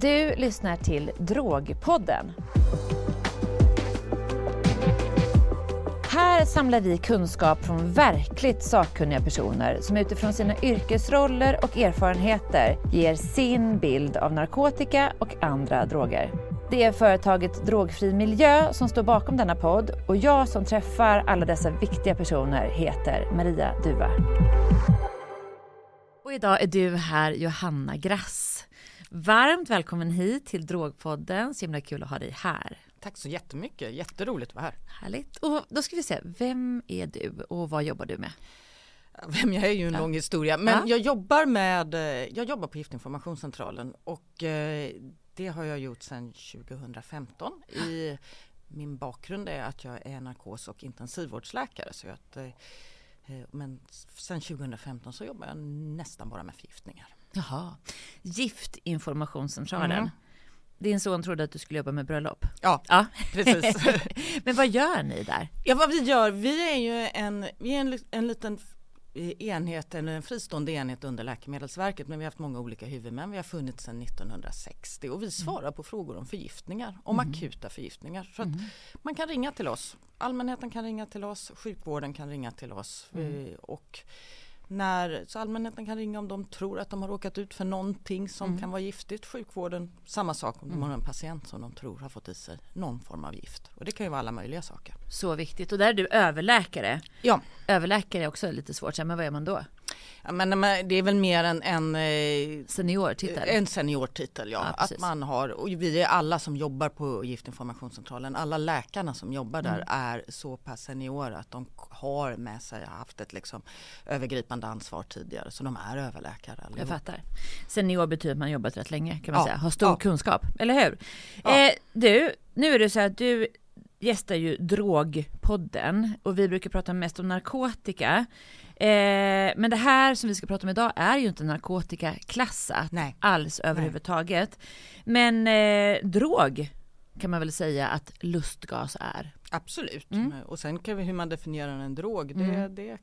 Du lyssnar till Drogpodden. Här samlar vi kunskap från verkligt sakkunniga personer som utifrån sina yrkesroller och erfarenheter ger sin bild av narkotika och andra droger. Det är företaget Drogfri Miljö som står bakom denna podd och jag som träffar alla dessa viktiga personer heter Maria Duva. Och idag är du här Johanna Grass. Varmt välkommen hit till Drogpodden, så himla kul att ha dig här. Tack så jättemycket, jätteroligt att vara här. Härligt. Och då ska vi se, vem är du och vad jobbar du med? Vem jag är ju en ja. lång historia, men ja. jag jobbar med, jag jobbar på Giftinformationscentralen och eh, det har jag gjort sedan 2015. I, min bakgrund är att jag är narkos och intensivvårdsläkare så att, eh, eh, men sedan 2015 så jobbar jag nästan bara med förgiftningar. Jaha, Giftinformationscentralen. Mm. Din son trodde att du skulle jobba med bröllop. Ja, ja. precis. Men vad gör ni där? Ja, vad vi gör, vi är ju en, vi är en, en liten enhet, en fristående enhet under Läkemedelsverket men vi har haft många olika huvudmän. Vi har funnits sedan 1960 och vi mm. svarar mm. på frågor om förgiftningar, om mm. akuta förgiftningar. Så mm. man kan ringa till oss. Allmänheten kan ringa till oss, sjukvården kan ringa till oss mm. Eh, och när, så allmänheten kan ringa om de tror att de har råkat ut för någonting som mm. kan vara giftigt. Sjukvården, samma sak om de mm. har en patient som de tror har fått i sig någon form av gift. Och det kan ju vara alla möjliga saker. Så viktigt. Och där är du överläkare. Ja. Överläkare är också lite svårt, men vad är man då? Ja, men det är väl mer en, en eh, seniortitel. En seniortitel, ja. ja att man har, och vi är alla som jobbar på Giftinformationscentralen, alla läkarna som jobbar där mm. är så pass seniora att de har med sig, haft ett liksom övergripande ansvar tidigare, så de är överläkare. Allihop. Jag fattar. Senior betyder att man jobbat rätt länge kan man ja. säga, har stor kunskap, eller hur? Eh, du, nu är det så att du gästar ju Drogpodden och vi brukar prata mest om narkotika. Eh, men det här som vi ska prata om idag är ju inte narkotikaklassat Nej. alls överhuvudtaget. Nej. Men eh, drog kan man väl säga att lustgas är. Absolut, mm. och sen kan vi, hur man definierar en drog, det, mm. det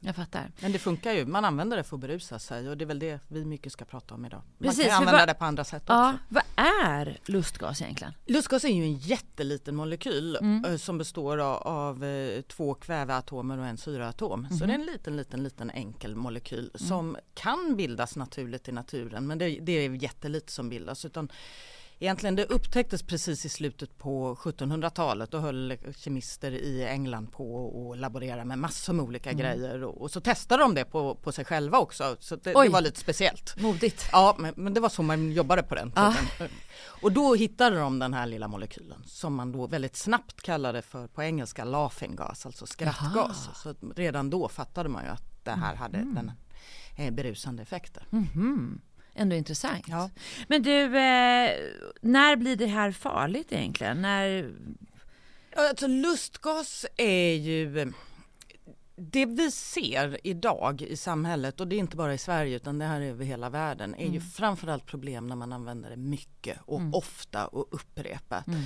jag fattar. Men det funkar ju, man använder det för att berusa sig och det är väl det vi mycket ska prata om idag. Man Precis, kan använda vad, det på andra sätt ja, också. Vad är lustgas egentligen? Lustgas är ju en jätteliten molekyl mm. Eh, som består av, eh, två kväveatomer och en syreatom. Mm. Så det är en liten, liten, liten enkel molekyl mm. som kan bildas naturligt i naturen men det, det är jättelite som bildas. Utan Egentligen det upptäcktes precis i slutet på 1700-talet. Då höll kemister i England på att laborera med massor med olika mm. grejer och, och, så testade de det på, på sig själva också. Så det, det var lite speciellt. Modigt. Ja, men, men, det var så man jobbade på den tiden. Ah. Och då hittade de den här lilla molekylen som man då väldigt snabbt kallade för på engelska laughing gas, alltså skrattgas. Jaha. Så redan då fattade man ju att det här hade mm. den eh, berusande effekter. Mm Ändå intressant. Ja. Men du, eh, när blir det här farligt egentligen? När... Alltså lustgas är ju det vi ser idag i samhället och det är inte bara i Sverige utan det här är över hela världen är mm. ju framförallt problem när man använder det mycket och mm. ofta och upprepat. Mm.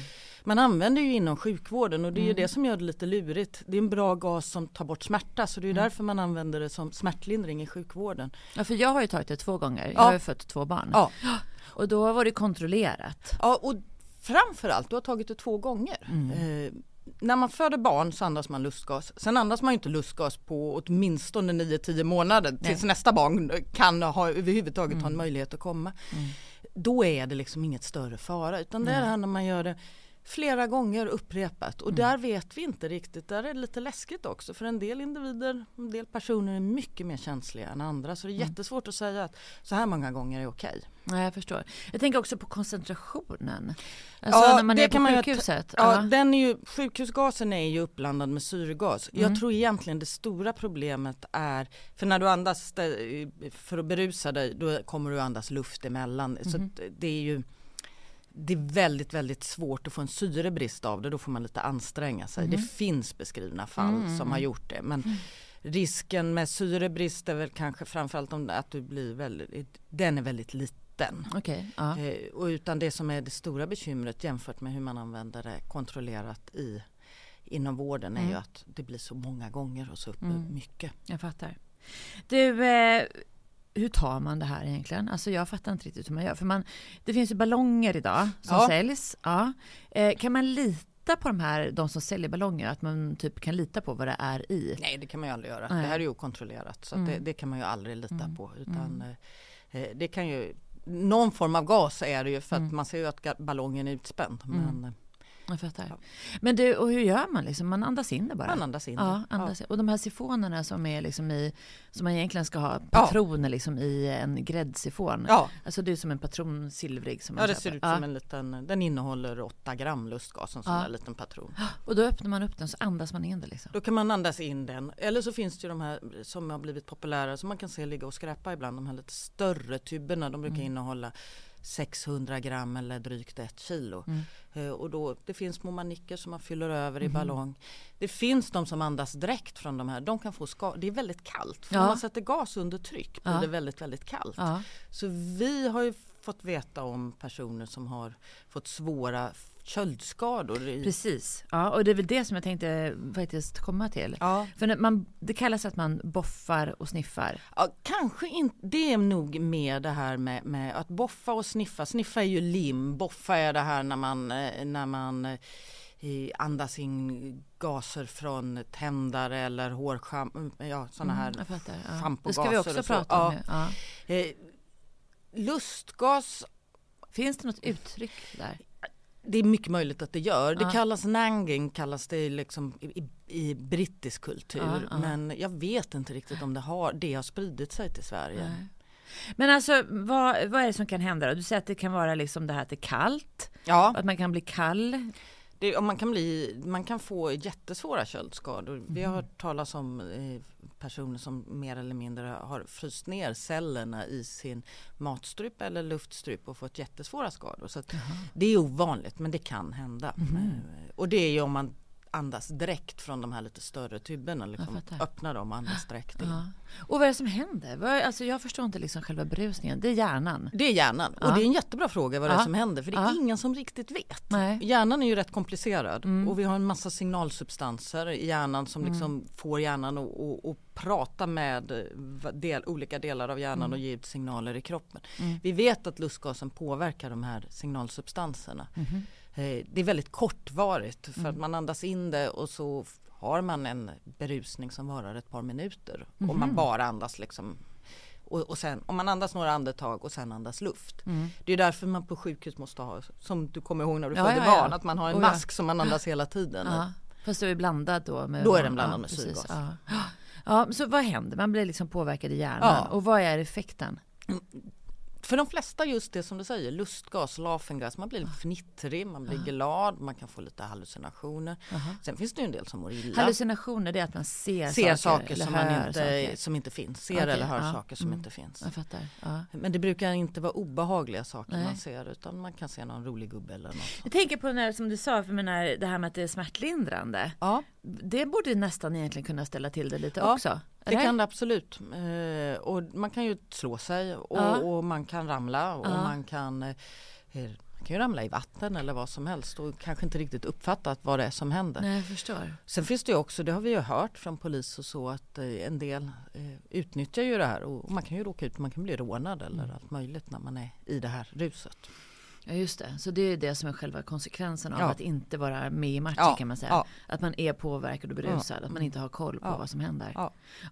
Man använder ju inom sjukvården och det är ju mm. det som gör det lite lurigt. Det är en bra gas som tar bort smärta så det är mm. därför man använder det som smärtlindring i sjukvården. Ja för jag har ju tagit det två gånger, jag har ju fött två barn. Ja. Och då var det kontrollerat. Ja och framförallt, du har tagit det två gånger. Mm. Eh, när man föder barn så andas man lustgas. Sen andas man inte lustgas på åtminstone 9-10 månader tills Nej. nästa barn kan ha, överhuvudtaget mm. ha en mm. möjlighet att komma. Mm. Då är det liksom inget större fara utan det är det här när man gör det flera gånger upprepat och mm. där vet vi inte riktigt. Där är det lite läskigt också för en del individer, en del personer är mycket mer känsliga än andra så det är mm. jättesvårt att säga att så här många gånger är okej. Ja, jag förstår. Jag tänker också på koncentrationen. Alltså ja, när man är på sjukhuset. Ja, den är ju, sjukhusgasen är ju uppblandad med syrgas. Mm. Jag tror egentligen det stora problemet är, för när du andas för att berusa dig då kommer du andas luft emellan. Så det är ju det är väldigt, väldigt svårt att få en syrebrist av det. Då får man lite anstränga sig. Mm. Det finns beskrivna fall mm. som har gjort det. Men mm. risken med syrebrist är väl kanske framförallt om att du blir väldigt, den är väldigt liten. Okay. Ja. Eh, och utan det som är det stora bekymret jämfört med hur man använder det kontrollerat i inom vården är ju mm. att det blir så många gånger och så mm. mycket. Jag fattar. Du, eh, hur tar man det här egentligen? Alltså jag fattar inte riktigt hur man gör. För man, det finns ju ballonger idag som Ja. säljs. Ja. Eh, kan man lita på de här, de som säljer ballonger? Att man typ kan lita på vad det är i? Nej, det kan man ju aldrig göra. Nej. Det här är ju okontrollerat så att det, det kan man ju aldrig lita på. Utan, eh, eh, det kan ju, någon form av gas är det ju för att man ser ju att ballongen är utspänd. Men eh, Jag fattar. Ja. Men du, och hur gör man liksom? Man andas in det bara? man andas in Ja, det. andas in. Och de här sifonerna som är liksom i, som man egentligen ska ha patroner liksom i en gräddsifon. Ja. Alltså det är som en patron silvrig som man Ja, det köper. ser ut Ja. som en liten, den innehåller 8 gram lustgas, en sån Ja. där liten patron. Och då öppnar man upp den så andas man in det liksom. Då kan man andas in den. Eller så finns det ju de här som har blivit populära som man kan se ligga och skräpa ibland. De här lite större tuberna. De brukar innehålla 600 gram eller drygt ett kilo. Eh, och då, det finns små manicker som man fyller över i ballong. Det finns de som andas direkt från de här. De kan få ska- Det är väldigt kallt. För Ja. När man sätter gas under tryck blir Ja. det väldigt, väldigt kallt. Ja. Så vi har ju fått veta om personer som har fått svåra köldskador. I, Precis. Ja, och det är väl det som jag tänkte faktiskt komma till. ja. För man, det kallas att man boffar och sniffar. Ja, kanske inte, det är nog med det här med, med att boffa och sniffa. Sniffa är ju lim, boffa är det här när man, eh, när man eh, andas in gaser från tändare eller hårscham, ja sådana här Mm, jag fattar. Ja. schampogaser Det ska vi också så. prata om Ja. nu. Ja. Eh, lustgas, Finns det något uttryck där? Det är mycket möjligt att det gör. Det kallas nanging, kallas det liksom i, i, brittisk kultur. Men jag vet inte riktigt om det har, det har spridit sig till Sverige. Men alltså vad, vad är det som kan hända då? Du säger att det kan vara liksom det här att det är kallt, Ja. att man kan bli kall. Det, man, kan bli, man kan få jättesvåra köldskador. Vi har Mhm. hört talas om eh, personer som mer eller mindre har fryst ner cellerna i sin matstrup eller luftstrup och fått jättesvåra skador. Så att det är ovanligt men det kan hända. Mhm. Eh, Och det är ju om man andas direkt från de här lite större tuberna. Liksom, öppnar dem och andas direkt in. Ja. Och vad är det som händer? Vad, alltså jag förstår inte liksom själva berusningen. Det är hjärnan. Det är hjärnan och Ja. det är en jättebra fråga vad det är som händer för det är ingen som riktigt vet. Nej. Mm. Hjärnan är ju rätt komplicerad och vi har en massa signalsubstanser i hjärnan som liksom får hjärnan att, att, att prata med eh, del, olika delar av hjärnan Mm. och ge ut signaler i kroppen. Vi vet att lustgasen påverkar de här signalsubstanserna. Eh, Det är väldigt kortvarigt för Mm. att man andas in det och så har man en berusning som varar ett par minuter. Om Mm-hmm. man bara andas liksom och, och sen om man andas några andetag och sen andas luft. Mm. Det är därför man på sjukhus måste ha, som du kommer ihåg när du Ja, födde ja, ja. barn, att man har en Oh, ja. mask som man andas hela tiden. Ja. Fast det är blandad då med Då är den blandad ja, med syrgas. Ja. ja, så vad händer? Man blir liksom påverkad i hjärnan. Ja. Och vad är effekten? För de flesta just det som du säger, lustgas, laughinggas, man blir fnittrig, man blir glad, man kan få lite hallucinationer. Sen finns det ju en del som mår illa. Hallucinationer det är att man ser, ser saker, saker som, man inte, saker. som inte finns, ser Okej, eller hör saker som Mm. inte finns. Men det brukar inte vara obehagliga saker Nej. man ser utan man kan se någon rolig gubbe eller något. Jag tänker på när, som du sa, för menar, det här med att det är smärtlindrande. Ja, Det borde nästan egentligen kunna ställa till det lite Ja, också. Det kan det absolut. Eh, och man kan ju slå sig och, Ja. och man kan ramla och Ja. man kan eh, man kan ju ramla i vatten eller vad som helst och kanske inte riktigt uppfattat vad det är som händer. Nej, jag förstår. Sen finns det ju också, det har vi ju hört från polis och så att eh, en del eh, utnyttjar ju det här och, och man kan ju råka ut, man kan bli rånad eller Mm. allt möjligt när man är i det här ruset. Ja, just det. Så det är det som är själva konsekvensen av Ja. att inte vara med i matchen Ja, kan man säga. ja. Att man är påverkad och berusad, att man inte har koll på vad som händer.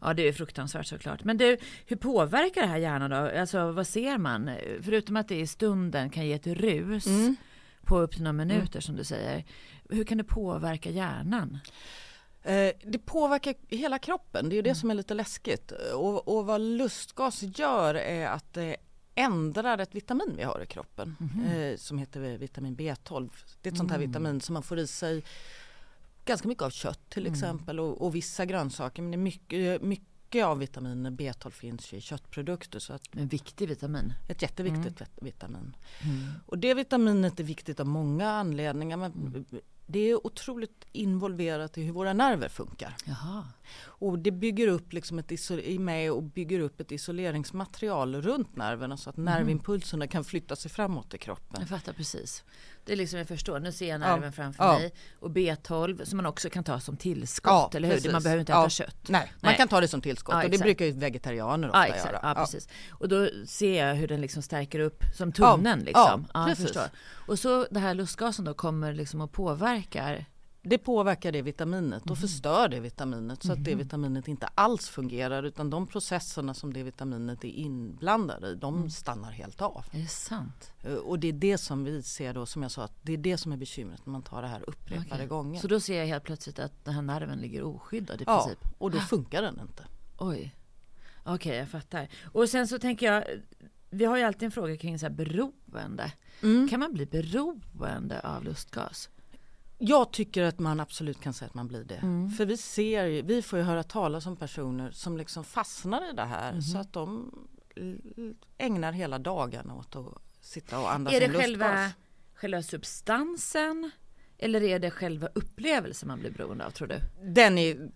Ja. Det är fruktansvärt såklart. Men du, hur påverkar det här hjärnan då? Alltså vad ser man? Förutom att det i stunden kan ge ett rus Mm. på upp till några minuter som du säger. Hur kan det påverka hjärnan? Eh, det påverkar hela kroppen, det är ju Mm. det som är lite läskigt. Och, och vad lustgas gör är att det ändrar ett vitamin vi har i kroppen Mhm. eh, som heter vitamin B12. Det är ett sånt här Mm. vitamin som man får i sig ganska mycket av kött till Mm. exempel och, och vissa grönsaker. Men det är mycket, mycket av vitamin B12 finns i köttprodukter så att En viktig vitamin. ett jätteviktigt vet- vitamin. Mm. Och det vitaminet är viktigt av många anledningar. Men Det är otroligt involverat i hur våra nerver funkar. Jaha. Och det bygger upp liksom ett är med och bygger upp ett isoleringsmaterial runt nerverna så att mm. nervimpulserna kan flytta sig framåt i kroppen. Jag fattar precis. Det är liksom jag förstår, nu ser jag nerven ja. framför ja. mig och B12 som man också kan ta som tillskott, ja, eller hur? Precis. Man behöver inte äta kött. Nej, Nej, man kan ta det som tillskott och det brukar ju vegetarianer ofta ja, göra. Ja, precis. Och då ser jag hur den liksom stärker upp som tunneln liksom. Ja, precis. Och så det här lustgasen då kommer liksom och påverkar det påverkar det vitaminet och mm. förstör det vitaminet så att det mm. vitaminet inte alls fungerar utan de processerna som det vitaminet är inblandade i de mm. stannar helt av. Är det sant? Eh, och det är det som vi ser då som jag sa att det är det som är bekymret när man tar det här upprepade okay. gånger. Så då ser jag helt plötsligt att den här nerven ligger oskyddad i ja, princip? Ja, och då funkar den inte. Oj. Okej, okay, jag fattar. Och sen så tänker jag, vi har ju alltid en fråga kring så här beroende. Mm. Kan man bli beroende av lustgas? Jag tycker att man absolut kan säga att man blir det. Mm. För vi ser vi får ju höra talas om personer som liksom fastnar i det här mm. så att de ägnar hela dagarna åt att sitta och andas Är det själva, själva substansen eller är det själva upplevelsen man blir beroende av tror du? Den är,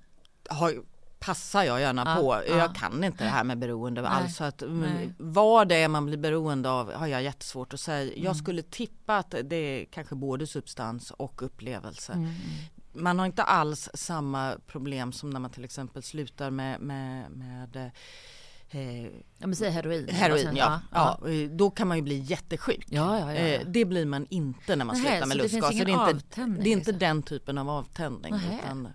har, passar jag gärna ja, på. Ja. Jag kan inte det här med beroende Nej. alls. Att, mm, vad det är man blir beroende av har jag jättesvårt att säga. Mm. Jag skulle tippa att det är kanske både substans och upplevelse. Mm. mm. Man har inte alls samma problem som när man till exempel slutar med, med, med Eh, ja men säg heroin. Heroin ja. ja. ja. Då kan man ju bli jättesjuk. Ja, eh, det blir man inte när man Nähe, slutar med lustgas. Det, det, är inte, det är inte liksom. den typen av avtändning. Utan,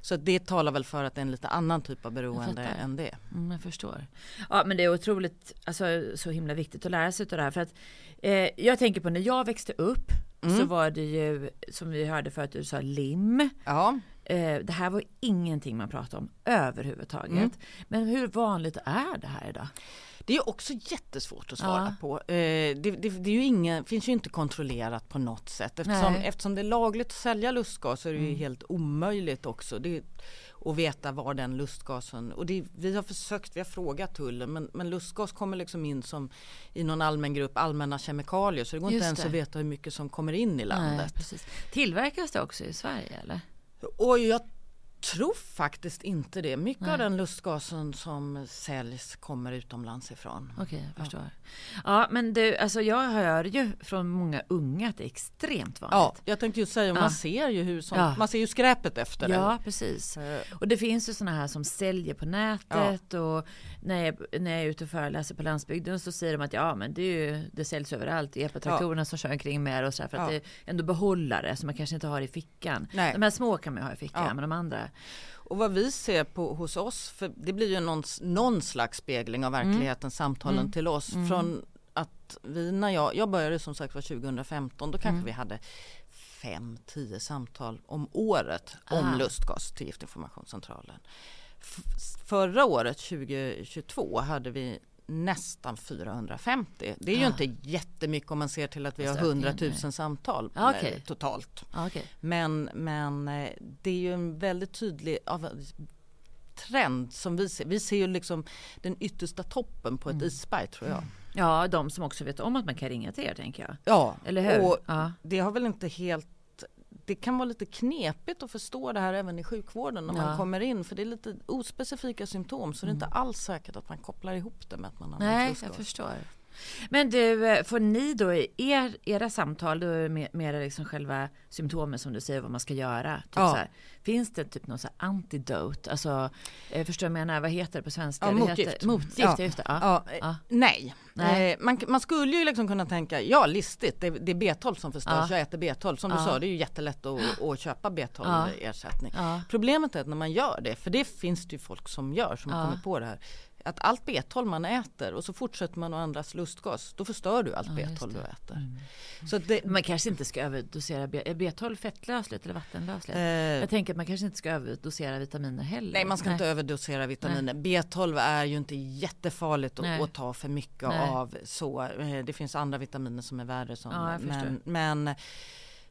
så det talar väl för att det är en lite annan typ av beroende än det. Mm, jag förstår. Ja men det är otroligt, alltså så himla viktigt att lära sig av det här. För att eh, jag tänker på när jag växte upp mm. så var det ju som vi hörde förut, du sa lim. Ja. Eh, det här var ingenting man pratade om överhuvudtaget. Mm. Men hur vanligt är det här idag? Det är också jättesvårt att svara ja. på. Eh, det, det, det, ju ingen, finns ju inte kontrollerat på något sätt. Eftersom, eftersom det är lagligt att sälja lustgas så är det mm. ju helt omöjligt också. Det, att veta var den lustgasen, och det, vi har försökt, vi har frågat tullen men, men lustgas kommer liksom in som i någon allmän grupp allmänna kemikalier så det går Just inte ens att veta hur mycket som kommer in i landet. Nej, Tillverkas det också i Sverige eller? Och jag tror faktiskt inte det. Mycket Nej. av den lustgasen som säljs kommer utomlands ifrån. Okej, okay, jag förstår. Ja. ja, men du, alltså jag hör ju från många unga att det är extremt vanligt. Ja, jag tänkte ju säga, ja. man ser ju hur som, ja. man ser ju skräpet efter det. Ja, precis. Uh. Och det finns ju sådana här som säljer på nätet och när jag, när jag är ute och föreläser på landsbygden så säger de att ja, men det, är ju, det säljs överallt. Epatraktorerna ja. som kör omkring med och så här, för att det är ändå behållare som man kanske inte har i fickan. Nej. De här små kan man ju ha i fickan, men de andra och vad vi ser på hos oss, för det blir ju någon, någon slags spegling av mm. verkligheten, mm. samtalen mm. till oss. Mm. Från att vi, när jag, jag började som sagt var 2015, då kanske mm. vi hade fem, tio samtal om året om ah. lustgas till Giftinformationscentralen. förra året 2022 hade vi nästan 450. Det är ju ah. inte jättemycket om man ser till att vi har 100 000 samtal ah, okay. totalt. Ah, okay. Men, men eh, det är ju en väldigt tydlig trend som vi ser. Vi ser ju liksom den yttersta toppen på ett mm. isberg tror jag. Ja, de som också vet om att man kan ringa till er tänker jag. Ja, eller hur? Och ja. det har väl inte helt det kan vara lite knepigt att förstå det här även i sjukvården när ja. man kommer in för det är lite ospecifika symptom så mm. det är inte mm. alls säkert att man kopplar ihop det med att man har Nej, jag förstår. Men du, eh, får ni då i er, era samtal, då är det mer liksom själva symptomen som du säger vad man ska göra? Typ ja. här, finns det typ någon så här antidote? Alltså, eh, förstår jag menar? Vad heter det på svenska? Ja, motgift. Heter, motgift, ja. just det. Ja. ja. Nej, Nej. Eh, man, man, skulle ju liksom kunna tänka, ja listigt, det, det är B12 som förstörs, jag äter B12. Som du sa, det är ju jättelätt att, att köpa B12 ersättning. Problemet är att när man gör det, för det finns det ju folk som gör som har kommit på det här att allt B12 man äter och så fortsätter man att andas lustgas, då förstör du allt ja, B12 du äter. Mm. Så det, man kanske inte ska överdosera B, är B12 fettlösligt eller vattenlösligt? Eh, jag tänker att man kanske inte ska överdosera vitaminer heller. Nej, man ska nej. inte överdosera vitaminer. Nej. B12 är ju inte jättefarligt att, att ta för mycket nej. av så. Eh, det finns andra vitaminer som är värre. Som, ja, men, men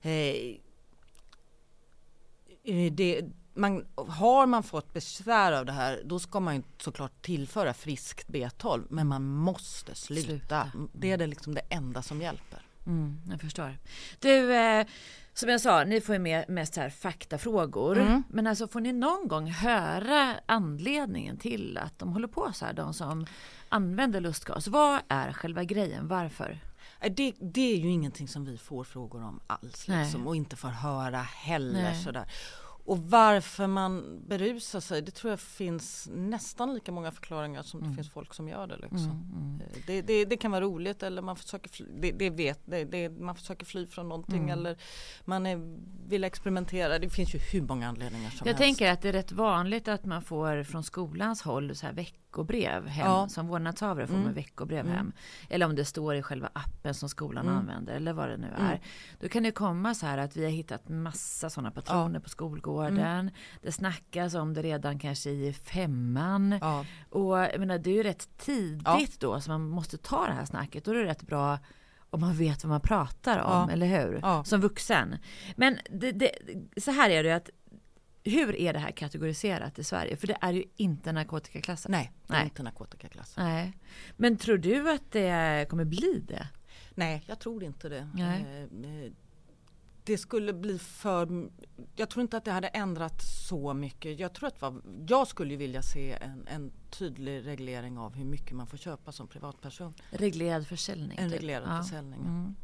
eh, det man, har man fått besvär av det här då ska man såklart tillföra friskt B12 men man måste sluta. sluta. Det är det, liksom det enda som hjälper. Mm, jag förstår. Du, eh, som jag sa, ni får ju med mest här faktafrågor. Mm. Men alltså får ni någon gång höra anledningen till att de håller på så här, de som använder lustgas? Vad är själva grejen? Varför? Det, det är ju ingenting som vi får frågor om alls liksom, och inte får höra heller. Sådär. Och varför man berusar sig, det tror jag finns nästan lika många förklaringar som mm. det finns folk som gör det. Liksom. Mm, mm. Eh, det, det, det, kan vara roligt eller man försöker fly, det, det vet, det, man försöker fly från någonting mm. eller man är, vill experimentera. Det finns ju hur många anledningar som jag helst. Jag tänker att det är rätt vanligt att man får från skolans håll så här veck veckobrev hem. Ja. Som vårdnadshavare får man mm. veckobrev mm. hem. Eller om det står i själva appen som skolan mm. använder eller vad det nu är. Mm. Då kan det komma så här att vi har hittat massa sådana patroner ja. på skolgården. Det snackas om det redan kanske i femman. Ja. Och jag menar det är ju rätt tidigt då så man måste ta det här snacket. Då är det rätt bra om man vet vad man pratar om, eller hur? Som vuxen. Men det, det, så här är det att hur är det här kategoriserat i Sverige? För det är ju inte narkotikaklassat. Nej, det är Nej. inte narkotikaklassat. Nej. Men tror du att det kommer bli det? Nej, jag tror inte det. Nej. Eh, det skulle bli för... Jag tror inte att det hade ändrat så mycket. Jag tror att vad, jag skulle vilja se en, en tydlig reglering av hur mycket man får köpa som privatperson. Reglerad försäljning? En typ. reglerad ja. försäljning. Mm.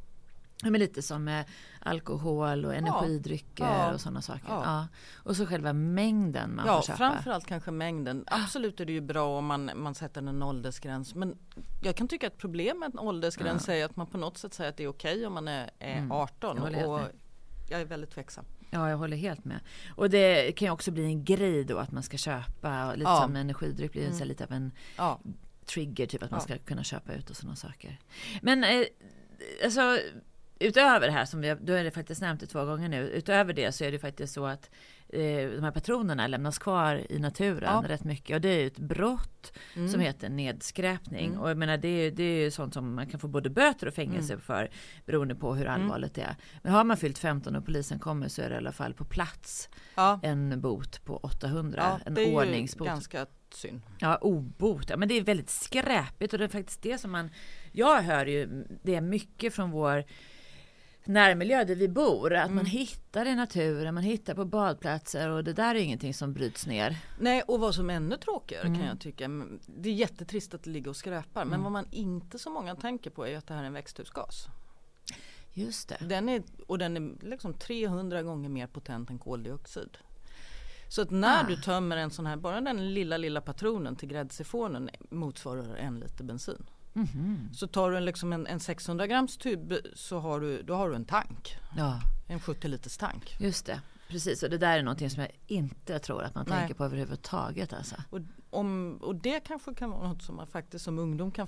Men lite som med alkohol och energidrycker ja, och sådana saker. Ja. ja. Och så själva mängden man ja, får köpa. Framförallt kanske mängden. Absolut är det ju bra om man, man sätter en åldersgräns. Men jag kan tycka att problemet med en åldersgräns ja. är att man på något sätt säger att det är okej om man är, är mm. 18. Jag och jag är väldigt tveksam. Ja, jag håller helt med. Och det kan ju också bli en grej då att man ska köpa, lite som energidryck blir mm. lite av en trigger, typ att man ska kunna köpa ut och sådana saker. Men eh, alltså utöver det här som vi, då är det faktiskt nämnt det två gånger nu. Utöver det så är det faktiskt så att eh, de här patronerna lämnas kvar i naturen ja. rätt mycket. Och det är ett brott mm. som heter nedskräpning. Mm. Och jag menar det är, det är sånt som man kan få både böter och fängelse mm. för beroende på hur mm. allvarligt det är. Men har man fyllt 15 och polisen kommer så är det i alla fall på plats ja. en bot på 800. Ja, en det är ordningsbot. Ju ganska synd. Ja, obot. Ja, men det är väldigt skräpigt och det är faktiskt det som man jag hör ju det mycket från vår närmiljö där vi bor. Att mm. man hittar i naturen, man hittar på badplatser och det där är ingenting som bryts ner. Nej och vad som är ännu tråkigare mm. kan jag tycka. Det är jättetrist att det ligger och skräpar mm. men vad man inte så många tänker på är att det här är en växthusgas. Just det. Den är, och den är liksom 300 gånger mer potent än koldioxid. Så att när ah. du tömmer en sån här, bara den lilla lilla patronen till gräddsifonen motsvarar en liter bensin. Mm. Så tar du en, liksom en, en 600 grams tub så har du, då har du en tank. Ja. En 70 liters tank. Just det. Precis, och det där är någonting som jag inte tror att man Nej. tänker på överhuvudtaget. Alltså. Och, om, och det kanske kan vara något som man faktiskt som ungdom kan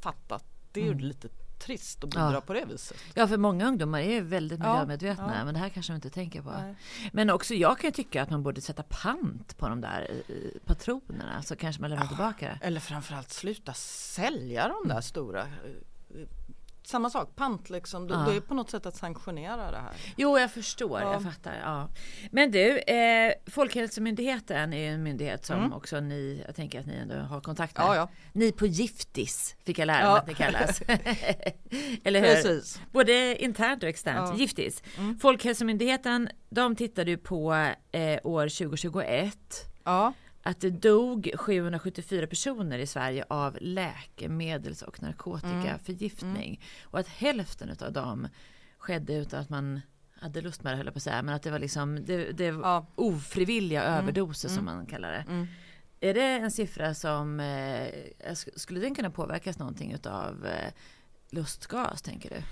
fatta. Det är mm. ju lite trist att bidra ja. på det viset. Ja, för många ungdomar är väldigt miljömedvetna, ja. men det här kanske de inte tänker på. Nej. Men också jag kan tycka att man borde sätta pant på de där patronerna så kanske man lämnar ja. tillbaka det. Eller framförallt sluta sälja de där mm. stora eh, samma sak, pant liksom. Ja. Det är på något sätt att sanktionera det här. Jo, jag förstår, ja. jag fattar. Ja. Men du, eh, Folkhälsomyndigheten är en myndighet som mm. också ni, jag tänker att ni ändå har kontakt med. Ja. Ni på Giftis fick jag lära mig att ni kallas. Eller hur? Precis. Både internt och externt. Giftis. Mm. Folkhälsomyndigheten, de tittade ju på eh, år 2021. Ja att det dog 774 personer i Sverige av läkemedels och narkotikaförgiftning. Mm. Och att hälften av dem skedde utan att man hade lust med det höll jag på att säga. Men att det var liksom det, det ja. ofrivilliga mm. överdoser mm. som man kallar det. Mm. Är det en siffra som, eh, skulle den kunna påverkas någonting utav eh, lustgas tänker du?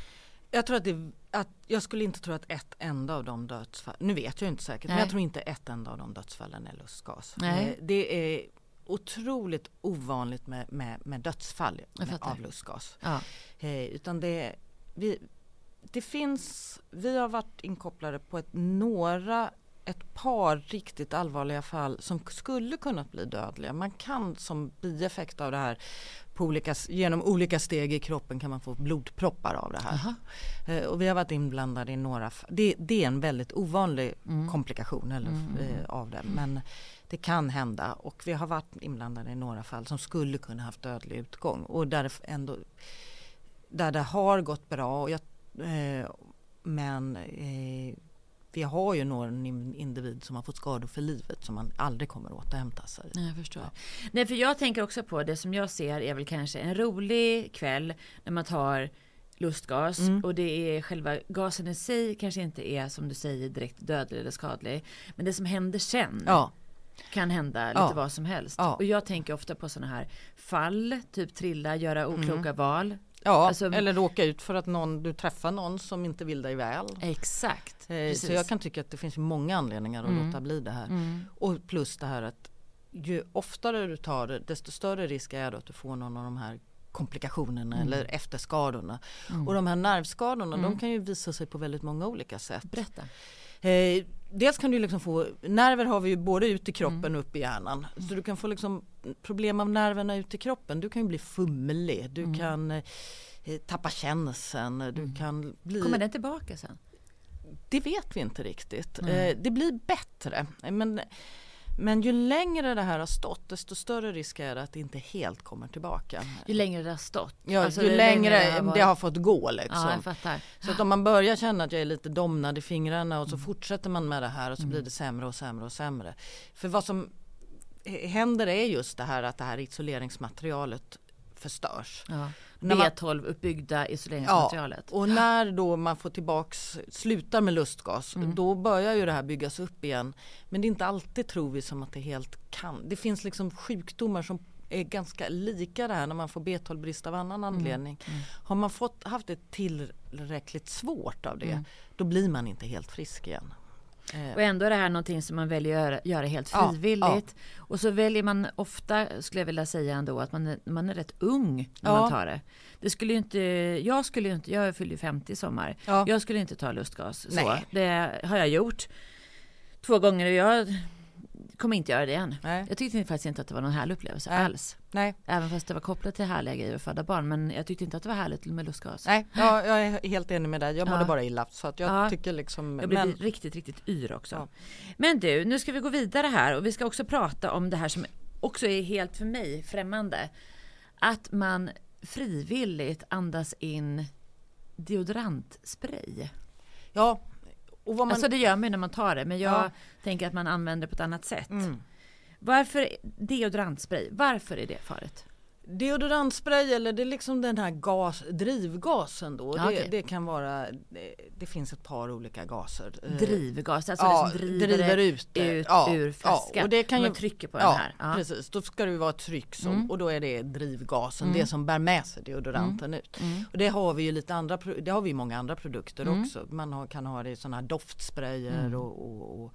Jag tror att, det, att jag skulle inte tro att ett enda av de dödsfall, nu vet jag inte säkert, Nej. men jag tror inte ett enda av de dödsfallen är lustgas. Nej. Eh, det är otroligt ovanligt med, med, med dödsfall med, av lustgas. Ja. Eh, utan det, vi, det finns, vi har varit inkopplade på ett, några ett par riktigt allvarliga fall som skulle kunnat bli dödliga. Man kan som bieffekt av det här olika, genom olika steg i kroppen kan man få blodproppar av det här. Eh, och vi har varit inblandade i några det, det är en väldigt ovanlig mm. komplikation eller, mm. eh, av det. Men det kan hända och vi har varit inblandade i några fall som skulle kunna haft dödlig utgång och där ändå där det har gått bra och jag Eh, men eh, vi har ju någon individ som har fått skador för livet som man aldrig kommer att återhämta sig. Nej, jag förstår. Ja. Nej, för jag tänker också på det som jag ser är väl kanske en rolig kväll när man tar lustgas mm. och det är själva gasen i sig kanske inte är som du säger direkt dödlig eller skadlig. Men det som händer sen ja. kan hända lite ja. vad som helst. Och jag tänker ofta på sådana här fall, typ trilla, göra okloka mm. val. Ja, alltså, eller råka ut för att någon, du träffar någon som inte vill dig väl. Exakt. Eh, så jag kan tycka att det finns många anledningar att mm. låta bli det här. Mm. Och plus det här att ju oftare du tar det desto större risk är det att du får någon av de här komplikationerna mm. eller efterskadorna. Mm. Och de här nervskadorna de mm. kan ju visa sig på väldigt många olika sätt. Berätta. Eh, dels kan du liksom få, nerver har vi ju både ut i kroppen mm. och upp i hjärnan. Så du kan få liksom problem av nerverna ut i kroppen. Du kan ju bli fumlig, du mm. kan eh, tappa känseln, du mm. kan bli... Kommer den tillbaka sen? Det vet vi inte riktigt. Eh, det blir bättre. Men men ju längre det här har stått desto större risk är det att det inte helt kommer tillbaka. Ju längre det har stått? Ja, alltså ju längre det har, det har, fått gå liksom. Ja, så att om man börjar känna att jag är lite domnad i fingrarna och så mm. fortsätter man med det här och så mm. blir det sämre och sämre och sämre. För vad som händer är just det här att det här isoleringsmaterialet förstörs. Ja. B12 uppbyggda isoleringsmaterialet. Ja, och när då man får tillbaks, slutar med lustgas, mm. då börjar ju det här byggas upp igen. Men det är inte alltid tror vi som att det helt kan. Det finns liksom sjukdomar som är ganska lika det här när man får B12-brist av annan mm. anledning. Mm. Har man fått, haft det tillräckligt svårt av det, mm. då blir man inte helt frisk igen. Eh. Och ändå är det här någonting som man väljer att göra, göra helt frivilligt. Ja, ja. Och så väljer man ofta, skulle jag vilja säga ändå, att man är, man är rätt ung när ja. man tar det. Det skulle inte, jag skulle inte, jag fyller 50 i sommar. Jag skulle inte ta lustgas. Så. Det har jag gjort två gånger och jag kommer inte göra det igen. Nej. Jag tyckte faktiskt inte att det var någon härlig upplevelse Nej. alls. Nej. Även fast det var kopplat till härliga grejer att föda barn. Men jag tyckte inte att det var härligt med lustgas. Nej, ja, jag är helt enig med dig. Jag mådde ja. bara illa. Så att jag ja. tycker liksom. Jag blev men... riktigt, riktigt yr också. Ja. Men du, nu ska vi gå vidare här och vi ska också prata om det här som också är helt för mig främmande. Att man frivilligt andas in deodorantspray. Ja, och vad man... Alltså det gör man när man tar det, men jag ja. tänker att man använder det på ett annat sätt. Mm. Varför deodorantspray? Varför är det farligt? Deodorantspray eller det är liksom den här gas, drivgasen då. Ja, det, det, kan vara, det, det, finns ett par olika gaser. Eh, Drivgas, alltså ja, det som driver, driver ut, ut ja, ur flaskan. Ja, och det kan ju, man trycker på den här. Ja, precis. Då ska det vara ett tryck som, mm. och då är det drivgasen, mm. det som bär med sig deodoranten mm. ut. Mm. Och det har vi ju lite andra, det har vi många andra produkter mm. också. Man har, kan ha det i sådana här doftsprayer mm. och, och, och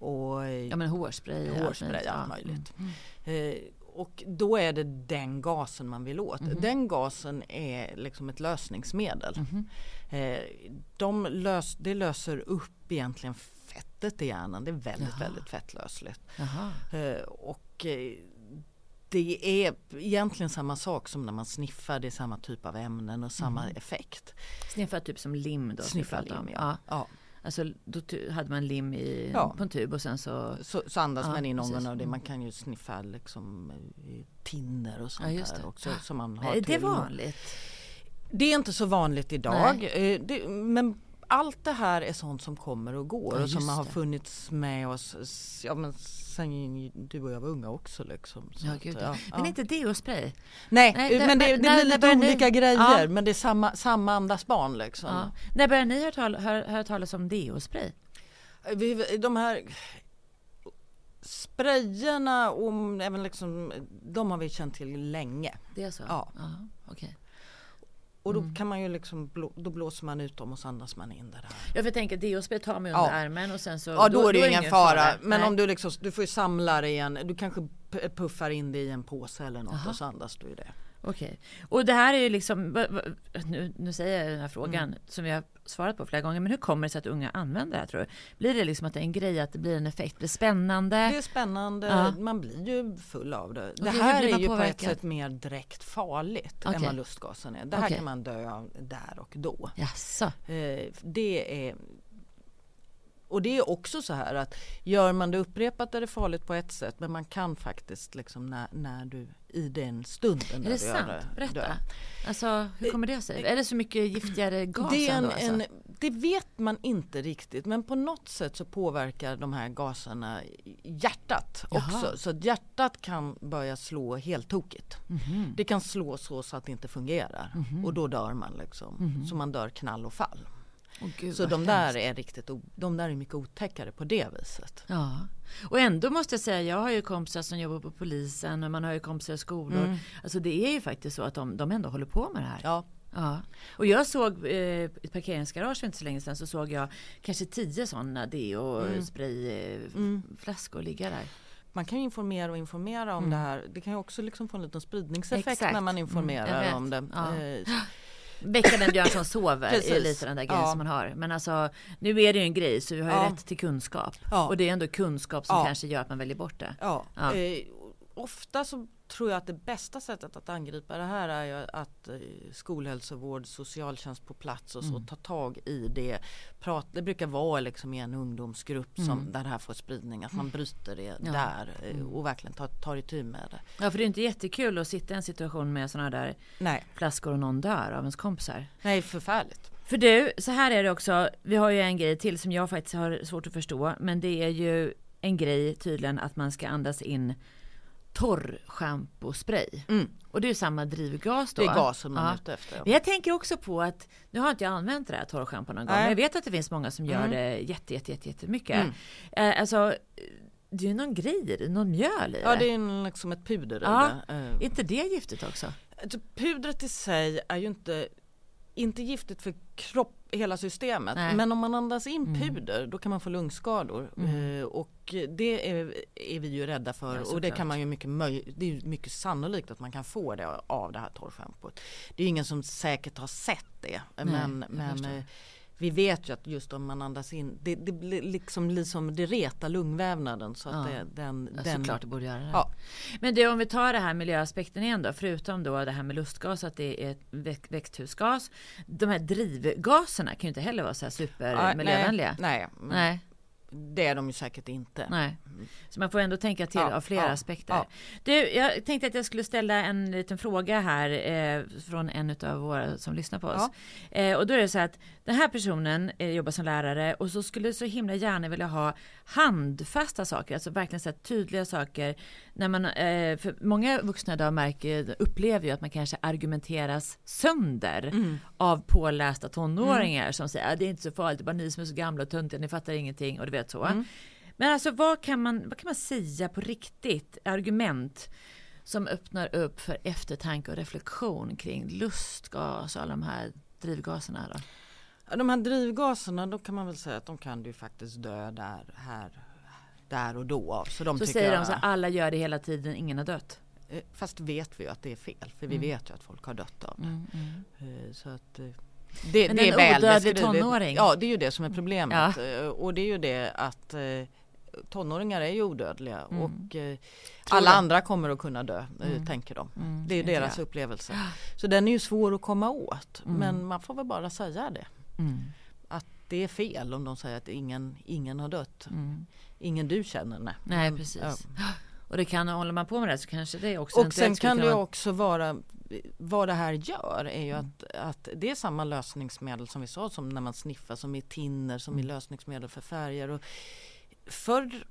och, ja men hårspray, hårspray allt möjligt. Eh, och då är det den gasen man vill åt. Mm. Den gasen är liksom ett lösningsmedel. Mm. De lös, det löser upp egentligen fettet i hjärnan. Det är väldigt, Jaha. väldigt fettlösligt. Eh, och eh, det är egentligen samma sak som när man sniffar. Det är samma typ av ämnen och samma mm. effekt. Sniffar typ som lim då? Sniffar lim, ja. ja. Alltså då hade man lim i, ja. på en tub och sen så... Så, så andas ja, man in ångan av det. Man kan ju sniffa liksom tinner och sånt ja, där också. Som man har är det vanligt? Det är inte så vanligt idag. Eh, det, men allt det här är sånt som kommer och går ja, och som har funnits med oss ja, men sen du och jag var unga också liksom. Ja, att, ja, men inte deospray? Nej, Nej men det, det, blir lite olika ni... grejer men det är samma, samma andas barn liksom. När började ni höra, hör, höra talas om deospray? Vi, de här sprayerna och även liksom, de har vi känt till länge. Det är så? Ja. Aha, okay. Och då mm. kan man ju liksom, då blåser man ut dem och så andas man in det där. Ja för jag tänker DOSP tar man under ja. ärmen och sen så. Ja då, då är det då ingen, fara. fara. Men Nej. om du liksom, du får ju samla det igen. Du kanske puffar in det i en påse eller något Aha. och så andas du i det. Okej. Och det här är ju liksom, nu, nu säger jag den här frågan mm. som har svarat på flera gånger, men hur kommer det sig att unga använder det här tror du? Blir det liksom att det är en grej, att det blir en effekt, det blir spännande? Det är spännande, ja. man blir ju full av det. Det här är ju påverkad? på ett sätt mer direkt farligt okay. än vad lustgasen är. Det här okay. kan man dö av där och då. Jaså. Eh, det är och det är också så här att gör man det upprepat är det farligt på ett sätt men man kan faktiskt liksom när, när du i den stunden. Är det sant? Det, Berätta. Dö. Alltså hur kommer det sig? Är det så mycket giftigare gas? Det, en, alltså? en, det vet man inte riktigt men på något sätt så påverkar de här gaserna hjärtat Jaha. också. Så hjärtat kan börja slå helt tokigt. Mm -hmm. Det kan slå så så att det inte fungerar mm -hmm. och då dör man liksom. Mm -hmm. Så man dör knall och fall. Oh, Gud, så de där är riktigt, de där är mycket otäckare på det viset. Ja. Och ändå måste jag säga, jag har ju kompisar som jobbar på polisen och man har ju kompisar i skolor. Mm. Alltså det är ju faktiskt så att de, de ändå håller på med det här. Ja. Ja, och jag såg eh, ett parkeringsgarage för inte så länge sedan så såg jag kanske tio sådana deo mm. eh, mm. ligga där. Man kan ju informera och informera om mm. det här. Det kan ju också liksom få en liten spridningseffekt Exakt. när man informerar mm, om det. Ja. Eh, Väcka den björn som sover Precis. är lite den där grejen ja. som man har. Men alltså nu är det ju en grej så vi har ju ja. rätt till kunskap. Ja. Och det är ändå kunskap som kanske gör att man väljer bort det. Eh, ofta så tror jag att det bästa sättet att angripa det här är att eh, skolhälsovård, socialtjänst på plats och så mm. ta tag i det. Prat, det brukar vara liksom i en ungdomsgrupp som mm. där det här får spridning, att man bryter det ja. där eh, mm. och verkligen tar, tar itu med det. Ja för det är inte jättekul att sitta i en situation med sådana där Nej. flaskor och någon dör av ens kompisar. Nej förfärligt. För du, så här är det också, vi har ju en grej till som jag faktiskt har svårt att förstå, men det är ju en grej tydligen att man ska andas in torr schampospray. Mm. Och det är ju samma drivgas då. Det är gas som man är ute efter. Men jag tänker också på att, nu har inte jag använt det här torrschampo någon gång, men jag vet att det finns många som gör mm. det jätte, jätte, jätte, jättemycket. Mm. Eh, alltså, det är ju någon grej någon mjöl i det. Ja, det är liksom ett puder ja. i det. Eh. Är inte det giftigt också? Alltså, pudret i sig är ju inte inte giftigt för kropp, hela systemet. Nej. Men om man andas in mm. puder då kan man få lungskador. Mm. Eh, och det är, är, vi ju rädda för. Ja, och det kan man ju mycket, det är mycket sannolikt att man kan få det av det här torrschampot. Det är ingen som säkert har sett det. Nej, men, men vi vet ju att just om man andas in, det, det blir liksom, liksom det retar lungvävnaden. Så att ja. det, den, ja, den, såklart det borde göra det. Ja. Men det, om vi tar det här miljöaspekten igen då, förutom då det här med lustgas, att det är växthusgas. De här drivgaserna kan ju inte heller vara så här supermiljövänliga. Nej, nej. nej. Det är de ju säkert inte. Nej. Så man får ändå tänka till ja, av flera ja, aspekter. Ja. Du, jag tänkte att jag skulle ställa en liten fråga här eh, från en av våra som lyssnar på oss. Eh, och då är det så att den här personen eh, jobbar som lärare och så skulle så himla gärna vilja ha handfasta saker, alltså verkligen så tydliga saker. När man, eh, för många vuxna idag märker, upplever ju att man kanske argumenteras sönder mm. av pålästa tonåringar mm. som säger att ah, det är inte så farligt, det är bara ni som är så gamla och töntiga, ni fattar ingenting och du vet så. Mm. Men alltså vad kan, man, vad kan man säga på riktigt, argument som öppnar upp för eftertanke och reflektion kring lustgas och alla de här drivgaserna? Då? De här drivgaserna, då kan man väl säga att de kan ju faktiskt dö där, här, där och då. Så, de så säger de så att alla gör det hela tiden, ingen har dött? Eh, fast vet vi ju att det är fel, för vi mm. vet ju att folk har dött av det. Mm, mm. Eh, så att, eh, det, Men det en är odödlig tonåring? Ja, det är ju det som är problemet. Ja. Och det är ju det att tonåringar är ju odödliga mm. och eh, alla andra kommer att kunna dö, eh, mm. tänker de. Mm, det är deras jag. upplevelse. Så den är ju svår att komma åt, mm. men man får väl bara säga det. Mm. Att det är fel om de säger att ingen, ingen har dött. Mm. Ingen du känner, nej. Nej, precis. Ja. Och det kan, håller man på med det så kanske det också Och sen kan det också vara vad det här gör är ju mm. att, att det är samma lösningsmedel som vi sa som när man sniffar som i tinner som mm. i lösningsmedel för färger. Och förr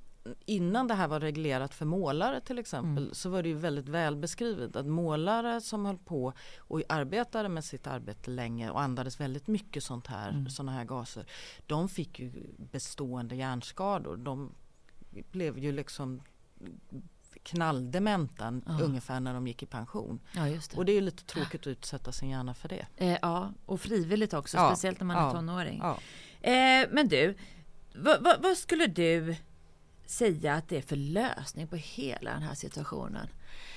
innan det här var reglerat för målare till exempel mm. så var det ju väldigt väl beskrivet att målare som höll på och arbetade med sitt arbete länge och andades väldigt mycket sånt här, mm. såna här gaser. De fick ju bestående hjärnskador. De blev ju liksom knalldementa ja. ungefär när de gick i pension. Ja, det. Och det är lite tråkigt att utsätta sin hjärna för det. Eh, ja, och frivilligt också, ja. speciellt när man är tonåring. Eh, men du, vad, vad, vad, skulle du säga att det är för lösning på hela den här situationen?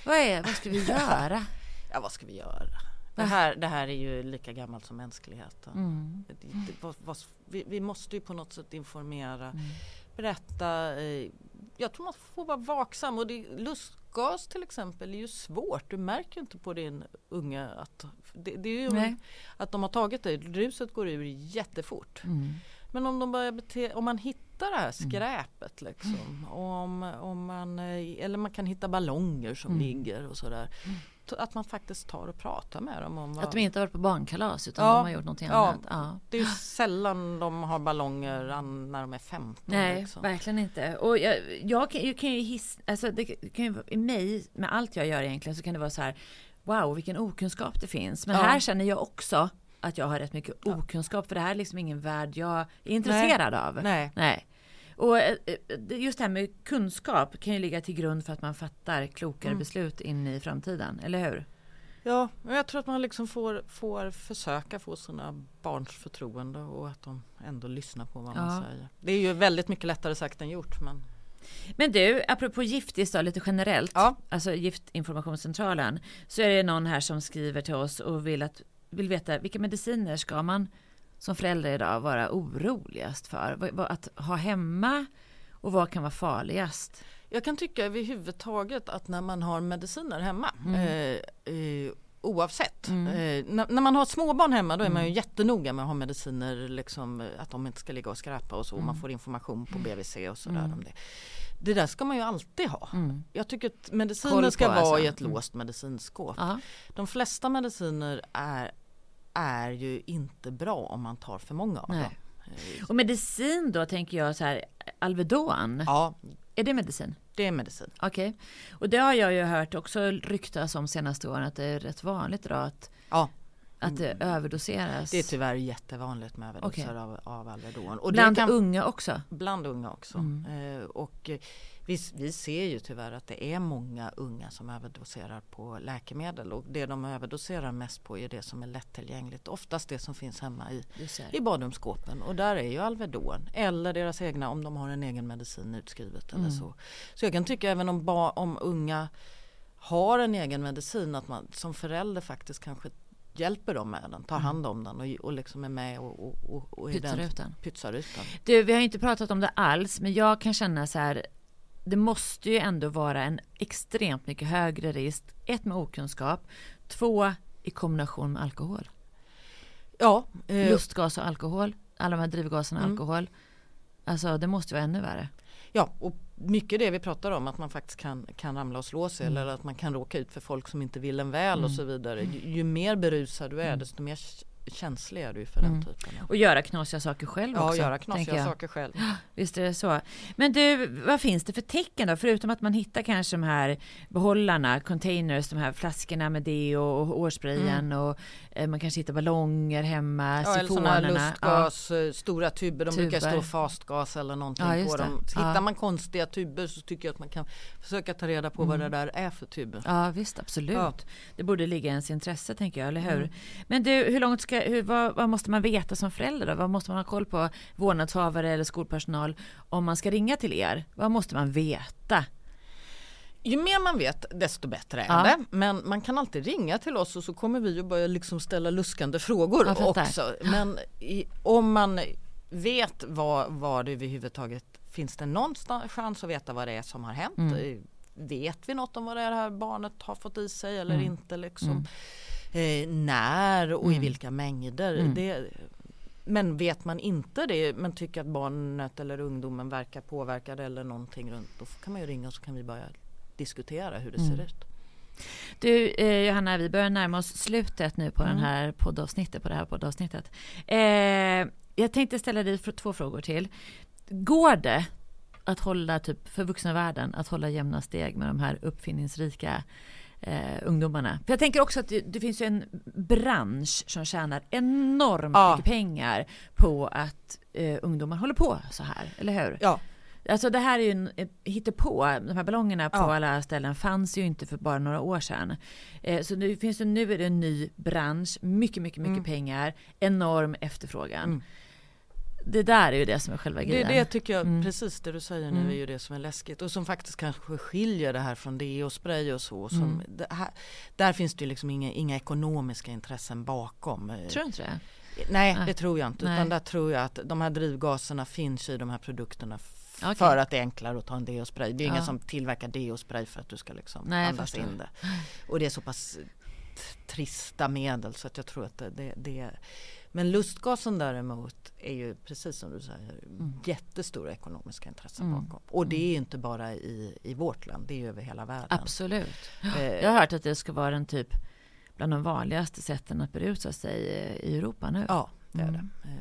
Vad, är, vad ska vi göra? ja, vad ska vi göra? Det här, det här är ju lika gammalt som mänskligheten. Mm. Det, det, vi, vi, måste ju på något sätt informera, mm. berätta. Eh, jag tror man får vara vaksam och det, lustgas till exempel är ju svårt. Du märker inte på din unge att, det, det är ju att de har tagit det. Ruset går ur jättefort. Mm. Men om de börjar bete, om man hittar det här skräpet liksom. Om, om man, eh, eller man kan hitta ballonger som Mm. ligger och sådär. Att man faktiskt tar och pratar med dem om vad, Att de inte har varit på barnkalas utan Ja. de har gjort någonting Ja. annat. Ja. Det är sällan de har ballonger när de är 15. Nej, liksom. verkligen inte. Och jag, jag, kan, jag kan ju hissa, alltså det kan ju, i mig, med allt jag gör egentligen, så kan det vara så här, wow, vilken okunskap det finns. Men Ja. här känner jag också att jag har rätt mycket okunskap, för det här är liksom ingen värld jag är intresserad av. Nej. Nej. Och eh, eh, just det här med kunskap kan ju ligga till grund för att man fattar klokare Mm. beslut in i framtiden, eller hur? Ja, men jag tror att man liksom får, får försöka få sina barns förtroende och att de ändå lyssnar på vad Ja. man säger. Det är ju väldigt mycket lättare sagt än gjort. Men... Men du, apropå giftis då, lite generellt, Ja. alltså Giftinformationscentralen, så är det någon här som skriver till oss och vill, att, vill veta vilka mediciner ska man som förälder idag vara oroligast för? Att ha hemma och vad kan vara farligast? Jag kan tycka överhuvudtaget att när man har mediciner hemma Mm. eh, eh, oavsett. Mm. Eh, när, när man har småbarn hemma då är man ju Mm. jättenoga med att ha mediciner liksom, eh, att de inte ska ligga och skräpa och så. Mm. Man får information på BVC och sådär Mm. om det. Det där ska man ju alltid ha. Mm. Jag tycker att mediciner ska vara alltså. i ett Mm. låst medicinskåp. Ja. De flesta mediciner är, är ju inte bra om man tar för många av Nej. dem. Och medicin då tänker jag så här, Alvedon, Ja, är det medicin? det är medicin. Okej. Och det har jag ju hört också ryktas om senaste åren att det är rätt vanligt idag att, Ja, att det överdoseras. det är tyvärr jättevanligt med överdoser Okej. av, av Alvedon. Och Bland det kan, unga också. bland unga också. Mm. Eh, och eh, vi, vi ser ju tyvärr att det är många unga som överdoserar på läkemedel och det de överdoserar mest på är det som är lättillgängligt. Oftast det som finns hemma i, i badrumsskåpen och där är ju Alvedon eller deras egna om de har en egen medicin utskrivet eller Mm. så. Så jag kan tycka även om, ba, om unga har en egen medicin att man som förälder faktiskt kanske hjälper dem med den, tar Mm. hand om den och, och liksom är med och, och, och, och Pytsar den, ut den. pytsar ut den. Du, vi har inte pratat om det alls, men jag kan känna så här. Det måste ju ändå vara en extremt mycket högre risk. Ett med okunskap. Två i kombination med alkohol. Ja, eh, Lustgas och alkohol. Alla de här drivgaserna och Mm. alkohol. Alltså det måste vara ännu värre. Ja, och mycket det vi pratar om att man faktiskt kan, kan ramla och slå sig Mm. eller att man kan råka ut för folk som inte vill en väl och Mm. så vidare. Ju, ju mer berusad du är Mm. desto mer känslig är du för Mm. den typen av Och göra knasiga saker själv Ja, också. göra tänker knasiga saker själv. Visst är det så. Men du, vad finns det för tecken då? Förutom att man hittar kanske de här behållarna, containers, de här flaskorna med det och, och hårsprayen och eh, man kanske hittar ballonger hemma, Mm. Ja, eller sifonerna. lustgas, eh, stora tuber, de brukar Tuber. stå fastgas eller någonting Ja, på dem. Så Ja. Hittar man konstiga tuber så tycker jag att man kan försöka ta reda på vad det där är för tuber. Ja. ja visst, absolut. Ja. Det borde ligga i ens intresse tänker jag, eller hur? Mm. Men du, hur långt ska, hur, vad, vad måste man veta som förälder då? Vad måste man ha koll på, vårdnadshavare eller skolpersonal, om man ska ringa till er? Vad måste man veta? Ju mer man vet desto bättre är Ja. det. Men man kan alltid ringa till oss och så kommer vi att börja liksom ställa luskande frågor också. Men i, om man vet vad, vad det överhuvudtaget finns det någonstans chans att veta vad det är som har hänt. Mm. Eh, Vet vi något om vad det här barnet har fått i sig eller Mm. inte liksom. Eh, när och i Mm. vilka mängder. Mm. Det, men vet man inte det men tycker att barnet eller ungdomen verkar påverkad eller någonting runt då kan man ju ringa och så kan vi börja diskutera hur det Mm. ser ut. Du eh, Johanna, vi börjar närma oss slutet nu på Mm. den här poddavsnittet, på det här poddavsnittet. Eh, jag tänkte ställa dig två frågor till. Går det att hålla, typ för vuxna världen, att hålla jämna steg med de här uppfinningsrika eh, ungdomarna? För jag tänker också att det, det finns ju en bransch som tjänar enormt Ja. mycket pengar på att eh, ungdomar håller på så här, eller hur? Ja, Alltså det här är ju en hittepå. De här ballongerna på Ja. alla ställen fanns ju inte för bara några år sedan. Eh, så nu finns det, nu är det en ny bransch, mycket, mycket, mycket Mm. pengar, enorm efterfrågan. Mm. Det där är ju det som är själva det, grejen. det tycker jag, Mm. precis det du säger nu Mm. är ju det som är läskigt och som faktiskt kanske skiljer det här från det och spray och så. Som Mm. det här, där finns det ju liksom inga, inga ekonomiska intressen bakom. Eh, Tror du inte det? Nej, Nej. det tror jag inte. Nej. Utan där tror jag att de här drivgaserna finns i de här produkterna Okej. för att det är enklare att ta en deospray. Det är Ja. ingen som tillverkar deospray för att du ska liksom Nej, andas in det. Och det är så pass trista medel så att jag tror att det, det, det Men lustgasen däremot är ju precis som du säger mm. jättestora ekonomiska intressen mm. bakom. Och det är inte bara i, i vårt land, det är över hela världen. Absolut. Eh, Jag har hört att det ska vara en typ bland de vanligaste sätten att berusa sig i Europa nu. Ja, det är mm. det. Eh,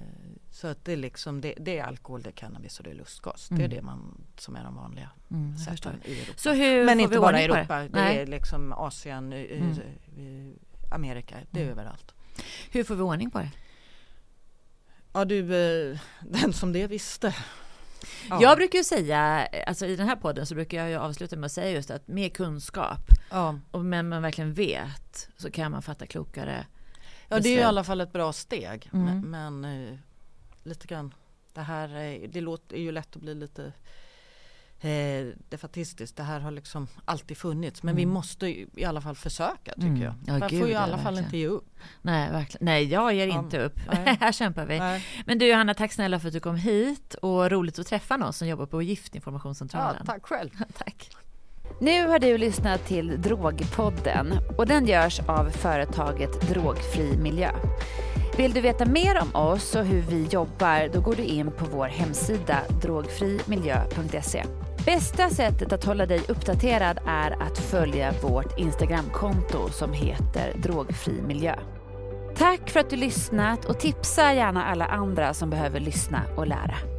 så att det är liksom det, det, är alkohol, det är cannabis och det är lustgas. Mm. Det är det man, som är de vanliga mm, sätten i Europa. Så hur Men inte bara i Europa, det, det är liksom Asien, mm. Amerika, det är mm. överallt. Hur får vi ordning på det? Ja du, eh, den som det visste. Ja. Jag brukar ju säga, alltså i den här podden så brukar jag ju avsluta med att säga just att med kunskap ja. och men man verkligen vet så kan man fatta klokare Ja det är i alla fall ett bra steg mm. men, men eh, lite grann det här det låter, är ju lätt att bli lite eh, defatistiskt. Det här har liksom alltid funnits men mm. vi måste i alla fall försöka tycker mm. jag. Ja, Man får ju i alla fall inte ge upp. Nej, verkligen. Nej jag ger inte ja, upp. här kämpar vi. Nej. Men du Johanna, tack snälla för att du kom hit och roligt att träffa någon som jobbar på Giftinformationscentralen. Ja, tack själv. tack. Nu har du lyssnat till Drogpodden och den görs av företaget Drogfri Miljö. Vill du veta mer om oss och hur vi jobbar då går du in på vår hemsida drogfrimiljö.se. Bästa sättet att hålla dig uppdaterad är att följa vårt Instagramkonto som heter Drogfri Miljö. Tack för att du lyssnat och tipsa gärna alla andra som behöver lyssna och lära.